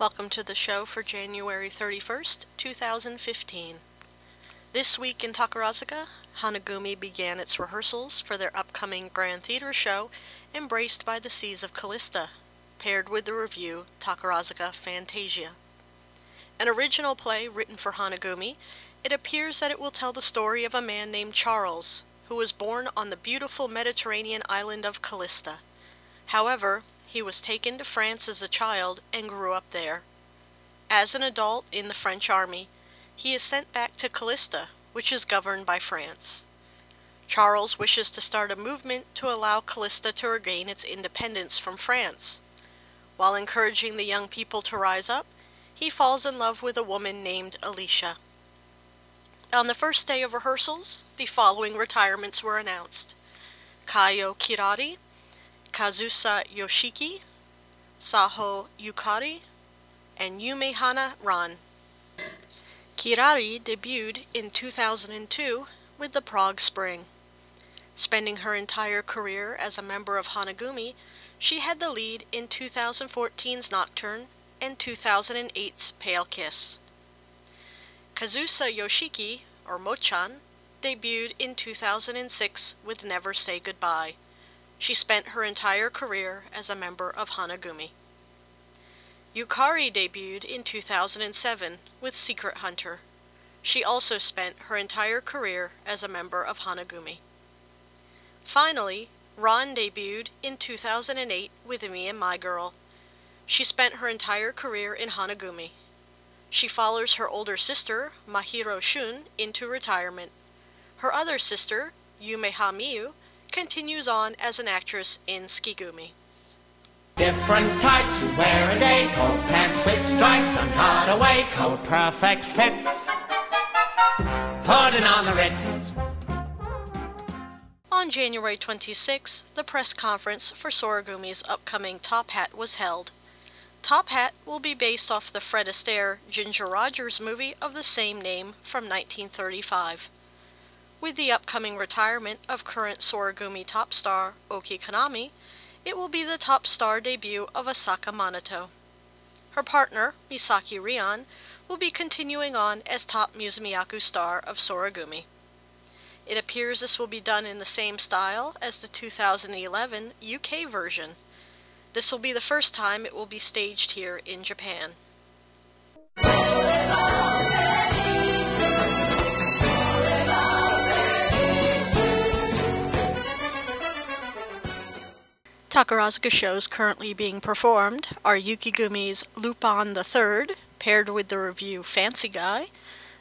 Welcome to the show for January 31st, 2015. This week in Takarazuka, Hanagumi began its rehearsals for their upcoming Grand Theater show, Embraced by the Seas of Callista, paired with the review Takarazuka Fantasia. An original play written for Hanagumi, it appears that it will tell the story of a man named Charles, who was born on the beautiful Mediterranean island of Callista. However, he was taken to France as a child and grew up there. As an adult in the French army, he is sent back to Callista, which is governed by France. Charles wishes to start a movement to allow Callista to regain its independence from France. While encouraging the young people to rise up, he falls in love with a woman named Alicia. On the first day of rehearsals, the following retirements were announced Kayo Kirari, Kazusa Yoshiki, Saho Yukari, and Yumehana Ran. Kirari debuted in 2002 with the Prague Spring. Spending her entire career as a member of Hanagumi, she had the lead in 2014's Nocturne and 2008's Pale Kiss. Kazusa Yoshiki, or Mochan, debuted in 2006 with Never Say Goodbye. She spent her entire career as a member of Hanagumi. Yukari debuted in 2007 with Secret Hunter. She also spent her entire career as a member of Hanagumi. Finally, Ron debuted in 2008 with Me and My Girl. She spent her entire career in Hanagumi. She follows her older sister, Mahiro Shun, into retirement. Her other sister, Yumeha Miyu, continues on as an actress in Tsukigumi. Different types who wear a day coat, pants with stripes on cutaway coat, perfect fits, putting on the Ritz. On January 26, the press conference for Soragumi's upcoming Top Hat was held. Top Hat will be based off the Fred Astaire Ginger Rogers movie of the same name from 1935. With the upcoming retirement of current Soragumi top star Oki Kanami, it will be the top star debut of Asaka Manato. Her partner, Misaki Rion, will be continuing on as top Musumeyaku star of Soragumi. It appears this will be done in the same style as the 2011 UK version. This will be the first time it will be staged here in Japan. Takarazuka shows currently being performed are Yukigumi's Lupin Third, paired with the review Fancy Guy,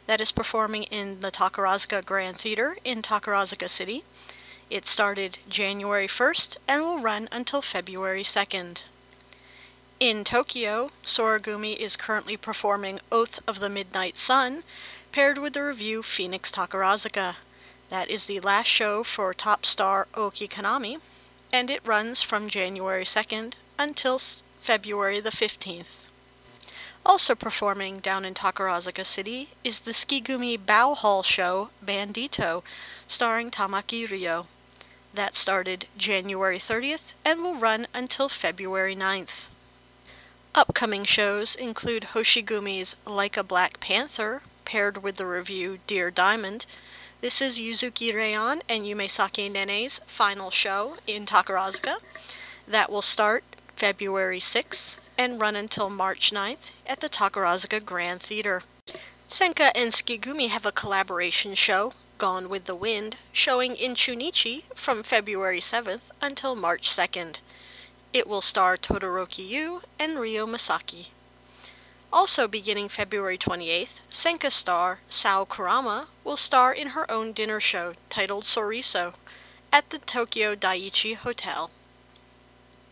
that is performing in the Takarazuka Grand Theater in Takarazuka City. It started January 1st and will run until February 2nd. In Tokyo, Soragumi is currently performing Oath of the Midnight Sun, paired with the review Phoenix Takarazuka. That is the last show for top star Oki Kanami, and it runs from January 2nd until February the 15th. Also performing down in Takarazuka City is the Tsukigumi Bow Hall show Bandito, starring Tamaki Ryo. That started January 30th and will run until February 9th. Upcoming shows include Hoshigumi's Like a Black Panther, paired with the review Dear Diamond, this is Yuzuki Reon and Yumesaki Nene's final show in Takarazuka. That will start February 6th and run until March 9th at the Takarazuka Grand Theater. Senka and Tsukigumi have a collaboration show, Gone with the Wind, showing in Chunichi from February 7th until March 2nd. It will star Todoroki Yu and Ryo Masaki. Also beginning February 28th, Senka star Sao Kurama will star in her own dinner show titled Soriso at the Tokyo Daiichi Hotel.